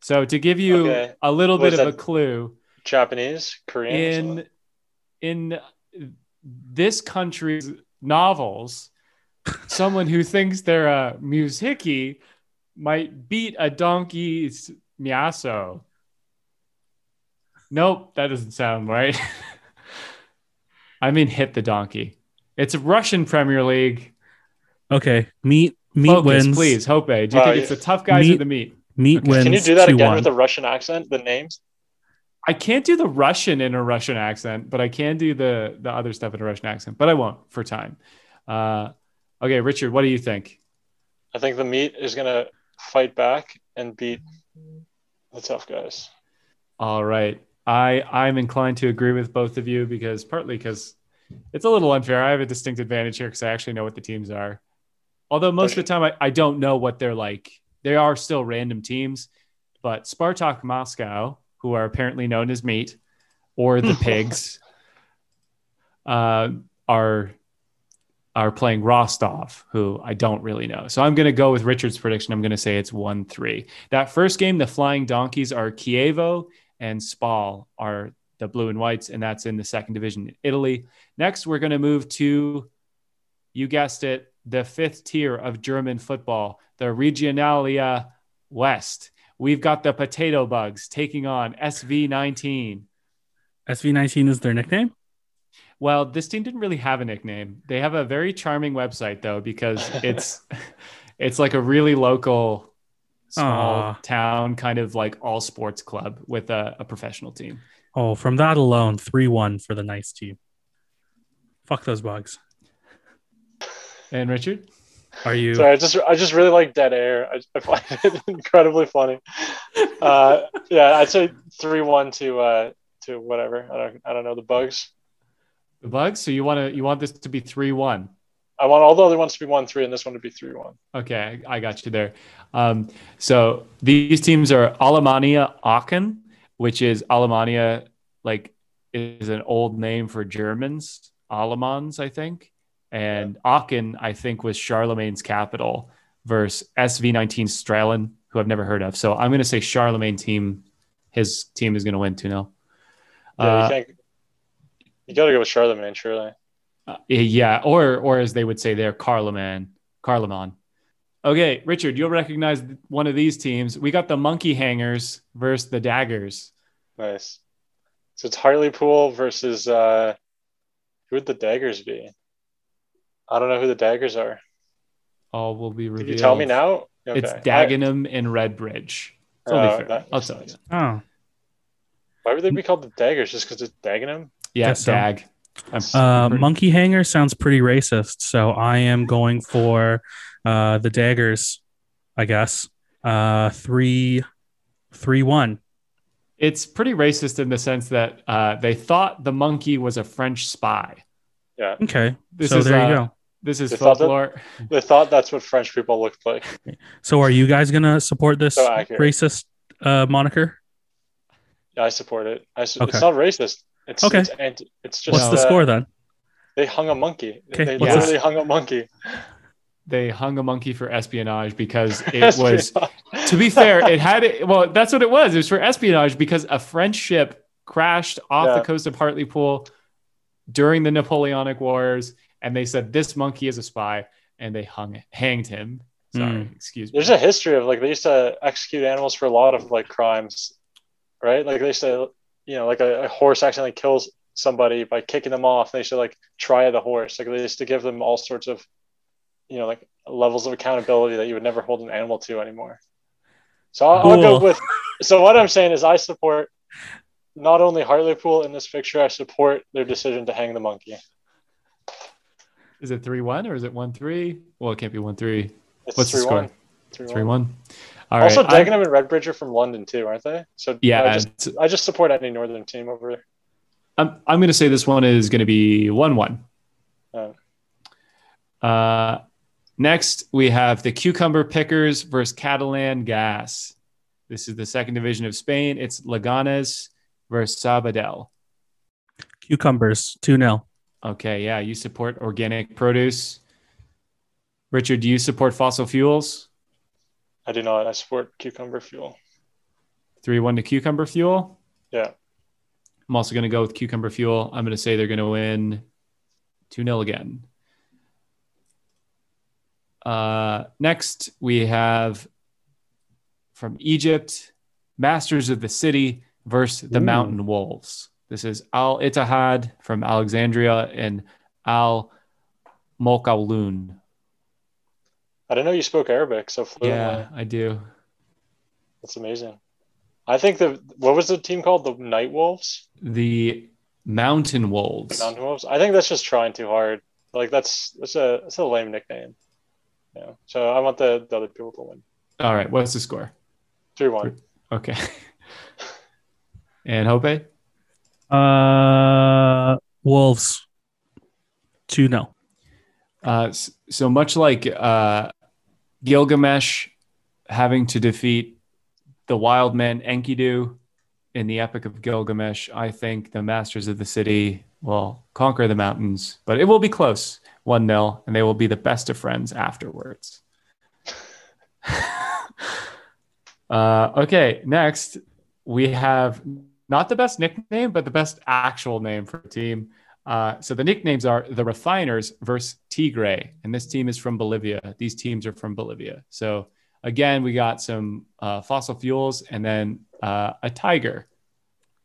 So to give you Okay. a little bit of a clue, Japanese, Korean. in in this country's novels, someone who thinks they're a Muzhiki might beat a donkey's Miyaso. Nope, that doesn't sound right. [laughs] I mean, hit the donkey. It's a Russian Premier League. okay, meat meat Focus, wins. please. Hope. Do you Oh, think it's the tough guys or Meat- the meat? Meat wins. Can you do that again 2-1. with a Russian accent? The names. I can't do the Russian in a Russian accent, but I can do the the other stuff in a Russian accent. But I won't for time. Uh, okay, Richard, what do you think? I think the meat is gonna fight back and beat the tough guys. All right, I I'm inclined to agree with both of you because partly because it's a little unfair. I have a distinct advantage here because I actually know what the teams are. Although most of the time I, I don't know what they're like. They are still random teams, but Spartak Moscow, who are apparently known as meat or the [laughs] pigs, uh, are are playing Rostov, who I don't really know. So I'm going to go with Richard's prediction. I'm going to say it's 1 3. That first game, the Flying Donkeys are Chievo and Spal are the blue and whites, and that's in the second division in Italy. Next, we're going to move to, you guessed it, the fifth tier of German football, the Regionalliga West. We've got the Potato Bugs taking on SV19. SV19 is their nickname. Well, this team didn't really have a nickname. They have a very charming website though, because [laughs] it's it's like a really local small Aw. town kind of like all sports club with a, a professional team. Oh, from that alone, three one for the nice team. Fuck those bugs. And Richard? Are you? Sorry, I just I just really like dead air. I, [laughs] I find it [laughs] incredibly funny. Uh, yeah, I'd say three one to uh, to whatever. I don't I don't know the bugs. The Bugs? So you want to you want this to be 3-1. I want all the other ones to be one three and this one to be three one. Okay, I got you there. Um, so these teams are Alemannia Aachen, which is Alemannia, like is an old name for Germans, Alemans, I think. And Aachen, I think, was Charlemagne's capital versus SV19 Straelen, who I've never heard of. So I'm going to say Charlemagne team, his team is going to win 2 0. Yeah, Uh, you. You got to go with Charlemagne, surely. Uh, yeah, or or as they would say there, Carloman. Carloman. Okay, Richard, you'll recognize one of these teams. We got the Monkey Hangers versus the Daggers. Nice. So it's Hartlepool versus uh, who would the daggers be? I don't know who the daggers are. All will be Can revealed. you tell me now? It's Okay. Dagenham and Redbridge. It's only Oh, fair. I'll tell you. oh, Why would they be called the daggers? Just because it's Dagenham? Yeah, Guess. Dag. I'm uh, pretty- monkey hanger sounds pretty racist, so I am going for uh, the daggers. I guess uh, three, three one. It's pretty racist in the sense that uh, they thought the monkey was a French spy. Yeah. Okay, This so is there you uh, go. This is They thought that- They thought that's what French people looked like. So are you guys gonna support this So racist uh, moniker? Yeah, I support it. I su- Okay. It's not racist. It's Okay. It's, anti- it's just What's the score then? They hung a monkey. Okay, They what's literally hung a monkey. They hung a monkey for espionage because [laughs] it was to be fair, it had it. Well, that's what it was. It was for espionage because a French ship crashed off the coast of Hartlepool during the Napoleonic Wars, and they said this monkey is a spy, and they hung hanged him. Sorry, Hmm. excuse me. There's a history of like they used to execute animals for a lot of like crimes, right? Like they used to, you know, like a, a horse accidentally kills somebody by kicking them off. They to like try the horse. Like they used to give them all sorts of, you know, like levels of accountability that you would never hold an animal to anymore. So I'll, I'll go with. So what I'm saying is, I support not only Hartlepool in this picture, I support their decision to hang the monkey. Is it three one or is it one three? Well, it can't be one three. It's What's the three score? one. Three Three one. one. All right. Also, I- Dagenham and Redbridge are from London too, aren't they? So yeah, I just, I just support any northern team over there. I'm I'm going to say this one is going to be one one. Oh. Uh, next we have the Cucumber Pickers versus Catalan Gas. This is the second division of Spain. It's Leganes versus Sabadell. Cucumbers, 2 0. Okay, yeah, you support organic produce. Richard, do you support fossil fuels? I do not. I support cucumber fuel. Three one to cucumber fuel. Yeah. I'm also going to go with cucumber fuel. I'm going to say they're going to win 2 0 again. Uh, next, we have from Egypt, Masters of the City versus the Ooh. Mountain Wolves. This is Al Ittihad from Alexandria and Al Molkawloon. I didn't know you spoke Arabic so fluently. Yeah, I do. That's amazing. I think the what was the team called? The Night Wolves, The Mountain Wolves. Mountain Wolves. I think that's just trying too hard. Like that's that's a that's a lame nickname. Yeah. So I want the, the other people to win. All right, what's the score? Three one. Okay. [laughs] and Hope? Uh, Wolves, 2 0. Uh, so much like uh, Gilgamesh having to defeat the wild man Enkidu in the Epic of Gilgamesh, I think the Masters of the City will conquer the mountains, but it will be close 1 0, and they will be the best of friends afterwards. [laughs] uh, okay, next we have not the best nickname, but the best actual name for a team. Uh, so the nicknames are the Refiners versus Tigre, and this team is from Bolivia. These teams are from Bolivia. So again, we got some uh, fossil fuels and then uh, a tiger.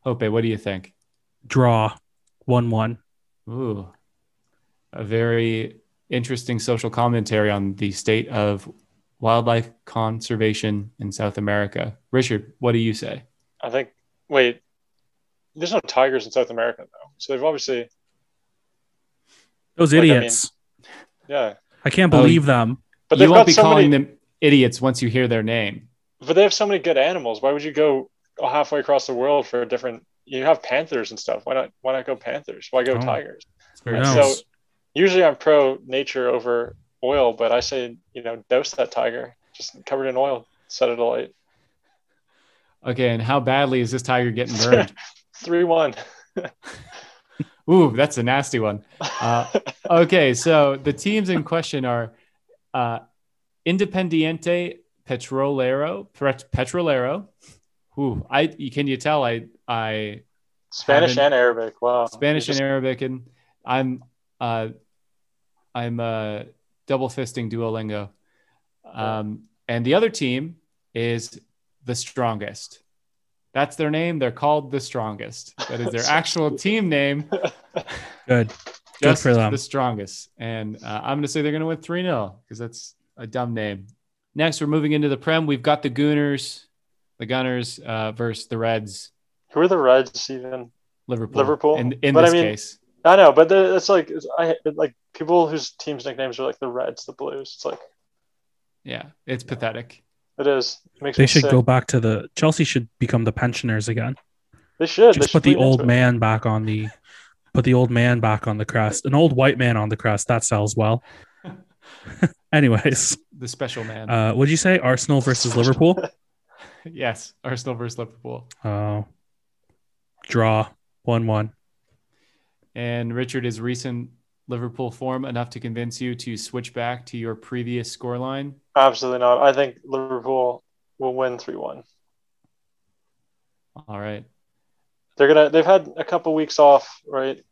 Hope, what do you think? Draw, 1 1. Ooh, a very interesting social commentary on the state of wildlife conservation in South America. Richard, what do you say? I think. Wait, there's no tigers in South America though, so they've obviously Those Like, I mean- idiots. yeah. I, can't Oh, believe um, them. But you they've won't got be so calling many. them idiots once you hear their name. But they have so many good animals. Why would you go halfway across the world for a different? You have panthers and stuff. Why not? Why not go panthers? Why go Oh. tigers? Very And so usually I'm pro nature over oil, but I say you know dose that tiger just covered in oil, set it alight. Okay, and how badly is this tiger getting burned? [laughs] Three one. [laughs] Ooh, that's a nasty one. Uh, okay, so the teams in question are uh, Independiente Petrolero, Pet- Petrolero. Ooh, I can you tell I I Spanish and Arabic. Wow. Spanish You and Arabic, and I'm uh, I'm uh, double fisting Duolingo. Um, and the other team is the strongest. That's their name. They're called the strongest. That is their [laughs] actual team name. [laughs] Good. Good for them. the strongest. And uh, I'm going to say they're going to win 3 0 because that's a dumb name. Next, we're moving into the Prem. We've got the Gooners, the Gunners uh, versus the Reds, Who are the Reds even? Liverpool. Liverpool? In, in But I this mean- case. I know, but the- it's like it's, I like people whose teams nicknames are like the Reds, the Blues. It's like Yeah, it's pathetic. it is. It makes They should sick. go back to the Chelsea should become the pensioners again. They should. they Just should put the lean into old it. man back on the put the old man back on the crest. An old white man on the crest that sells well. [laughs] Anyways, The special man. uh, what'd you say? Arsenal versus [laughs] Liverpool? yes, Arsenal versus Liverpool. Oh, draw one one. And Richard, is recent Liverpool form enough to convince you to switch back to your previous scoreline? Absolutely not. I think Liverpool will win three one. All right. They're gonna. They've had a couple weeks off, right?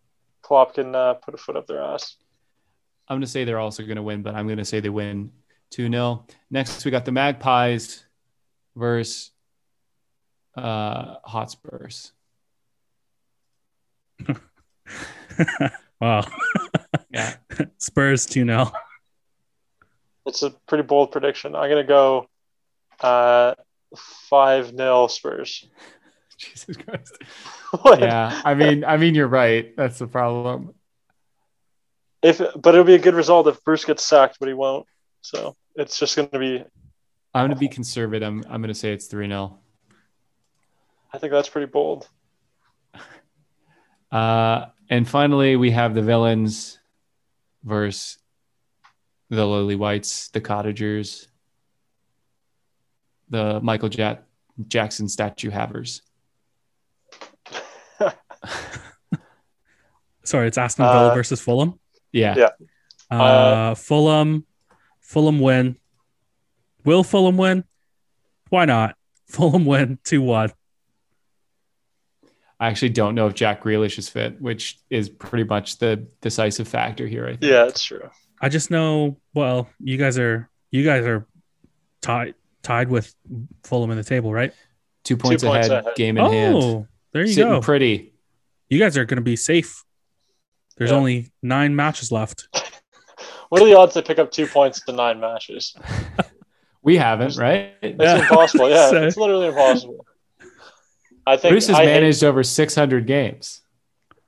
Klopp can uh, put a foot up their ass. I'm going to say they're also going to win, but I'm going to say they win 2 0. Next, we got the Magpies versus uh, Hotspurs. [laughs] wow. Yeah. [laughs] Spurs 2 0. It's a pretty bold prediction. I'm gonna go uh, five 0 Spurs. [laughs] Jesus Christ. Yeah, I mean, I mean, you're right. That's the problem. If but it'll be a good result if Bruce gets sacked, but he won't. So it's just gonna be. I'm gonna be conservative. I'm, I'm gonna say it's three 0 I think that's pretty bold. Uh, and finally, we have the villains versus the Lily Whites, the Cottagers, the Michael Jack- Jackson statue havers. [laughs] Sorry, it's Aston Villa Uh, versus Fulham. Yeah. Yeah. Uh, Uh, Fulham, Fulham win. Will Fulham win? Why not? Fulham win two one. I actually don't know if Jack Grealish is fit, which is pretty much the decisive factor here. I think. Yeah, it's true. I just know. Well, you guys are you guys are tied tied with Fulham in the table, right? Two points, points ahead, ahead. game in oh, hand. there you Sitting go. pretty. you guys are going to be safe. There's Yeah. only nine matches left. What are the odds they pick up two points to nine matches? [laughs] We haven't, right? It's Yeah. impossible. Yeah, [laughs] So- it's literally impossible. I think Bruce has I hate- managed over 600 games.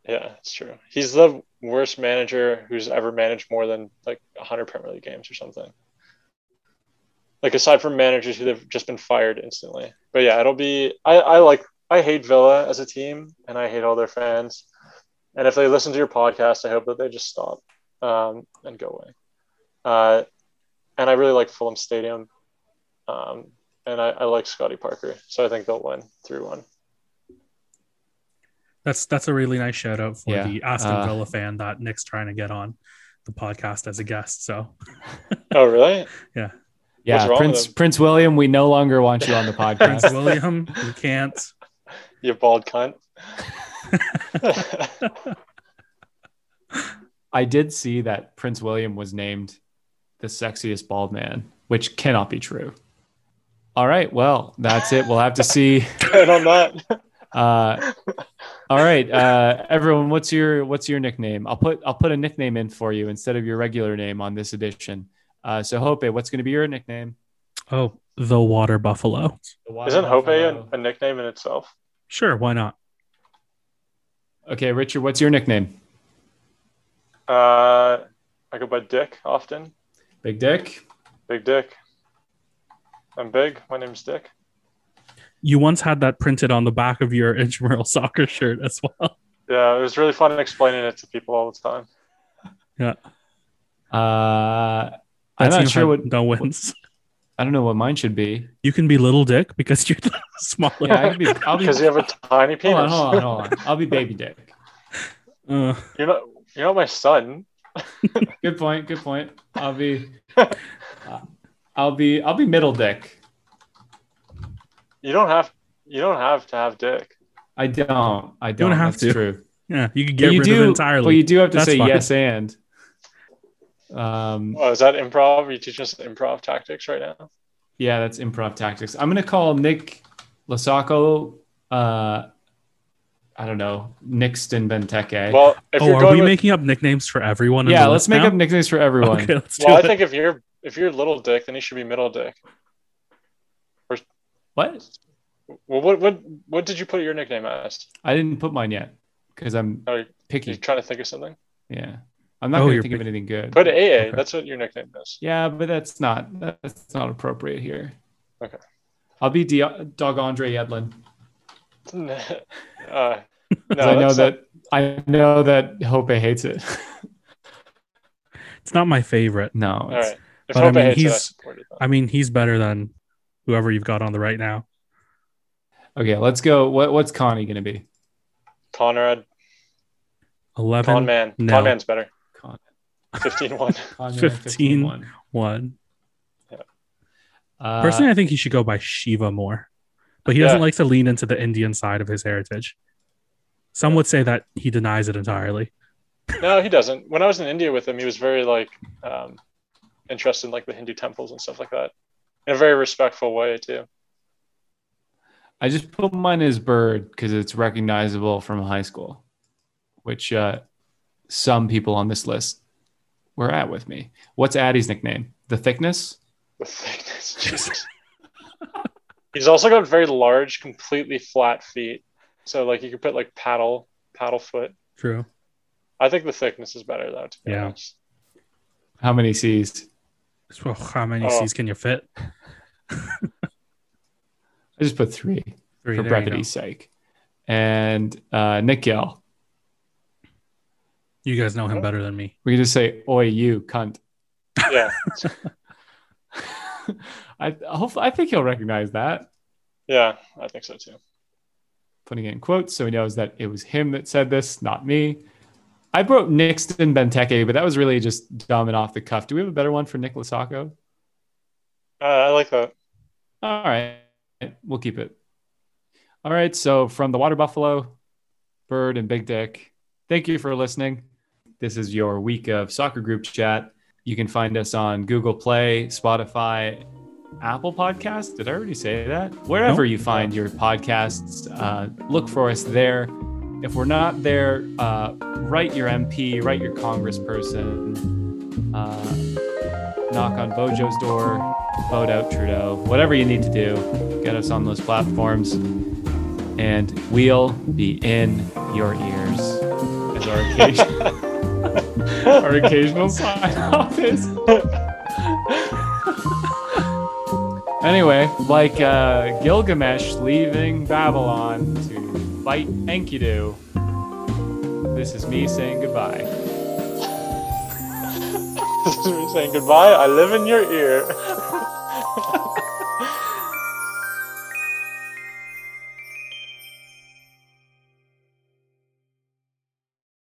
yeah, it's true. He's the worst manager who's ever managed more than like 100 Premier League games or something. Like aside from managers who have just been fired instantly. But yeah, it'll be. I I like. I hate Villa as a team, and I hate all their fans. And if they listen to your podcast, I hope that they just stop um, and go away. Uh, and I really like Fulham Stadium, um, and I, I like Scotty Parker, so I think they'll win three one. That's that's a really nice shout out for Yeah, the Aston uh, Villa fan that Nick's trying to get on the podcast as a guest. So [laughs] Oh really? [laughs] Yeah, yeah. Prince? Prince William, we no longer want you on the [laughs] podcast. Prince. William, you can't. You bald cunt. I did see that Prince William was named the sexiest bald man, which cannot be true. All right, well, that's it. We'll have to see. and on that, Uh, all right, uh, everyone, what's your what's your nickname? I'll put I'll put a nickname in for you instead of your regular name on this edition. Uh, so Hope, what's going to be your nickname? Oh, the Water Buffalo. The Water isn't Hope a, a nickname in itself? Sure, why not? Okay, Richard, what's your nickname? Uh, I go by Dick often. Big Dick. Big Dick. I'm big. My name's Dick. You once had that printed on the back of your [laughs] intramural soccer shirt as well. Yeah, it was really fun explaining it to people all the time. Yeah. Uh, I'm not sure what no wins. I don't know what mine should be. You can be little dick because you're the [laughs] smaller. Yeah, I could be. I'll be. [laughs] Because you have a tiny Hold penis. on, hold on, hold on. I'll be Baby Dick. Uh, You're not. You're not my son. Good point. Good point. I'll be. uh, I'll be. I'll be Middle Dick. You don't have. You don't have to have Dick. I don't. I don't. have That's to. True. yeah, you could But get you rid do of it entirely. But you do have to That's say fine. yes and. Um. Oh, is that improv? Are you teaching us improv tactics right now? Yeah, that's improv tactics. I'm gonna call Nick Lasacco. Uh, I don't know, Nixton Benteke. Well, if oh, you're are we with, making up nicknames for everyone? yeah, let's make now? up nicknames for everyone. [laughs] Okay, let's do well, I think if you're if you're little Dick, then you should be middle Dick. What? Well, what what what did you put your nickname as? I didn't put mine yet because I'm Oh, you picky. trying to think of something? Yeah, I'm not Oh, gonna you're think of anything good. Put AA. Okay. That's what your nickname is. Yeah, but that's not that's not appropriate here. Okay. I'll be D- Dog Andre Yedlin. [laughs] uh, [laughs] no, 'Cause I know that's not- that I know that Hope hates it. It's not my favorite. no, All it's, right. If But I mean, hates it, I he's- it. then. I mean, he's better than whoever you've got on the right now. okay. Let's go. What what's Connie gonna be? Conrad, Eleven, Con Man, no. Con Man's better. Con- 15-1. Conrad 15. 15-1. [laughs] one. Uh, Personally, I think he should go by Shiva more, but he Yeah. doesn't like to lean into the Indian side of his heritage. Some would say that he denies it entirely. No, he doesn't. When I was in India with him, he was very like um, interested in like the Hindu temples and stuff like that, in a very respectful way too. I just put mine as Bird because it's recognizable from high school, which uh, some people on this list were at with me. What's Addie's nickname? The thickness. The thickness. Jesus. [laughs] He's also got very large, completely flat feet. So like you could put like paddle paddle foot. True. I think the thickness is better though. To be Yeah. honest. How many C's? So how many Oh. C's can you fit? [laughs] I just put three Three. for there you go. brevity's sake. And uh, Nick Yell. You guys know him better than me. We can just say, "Oi, you cunt." Yeah. [laughs] I hope I think he'll recognize that. Yeah, I think so too. Putting it in quotes so he knows that it was him that said this, not me. I wrote Nixon Benteke, but that was really just dumb and off the cuff. Do we have a better one for Nick Lasako? Uh, I like that. All right, we'll keep it. All right, so from the Water Buffalo, Bird, and Big Dick, thank you for listening. This is your week of soccer group chat. You can find us on Google Play, Spotify, Apple Podcasts. Did I already say that? Wherever Nope. you find your podcasts, uh, look for us there. If we're not there, uh, write your MP, write your congressperson, uh, knock on Bojo's door, vote out Trudeau, whatever you need to do, get us on those platforms, and we'll be in your ears. As our occasion, [laughs] our occasional sign off is. anyway, like uh, Gilgamesh leaving Babylon to fight Enkidu, this is me saying goodbye. [laughs] This is me saying goodbye. I live in your ear. [laughs]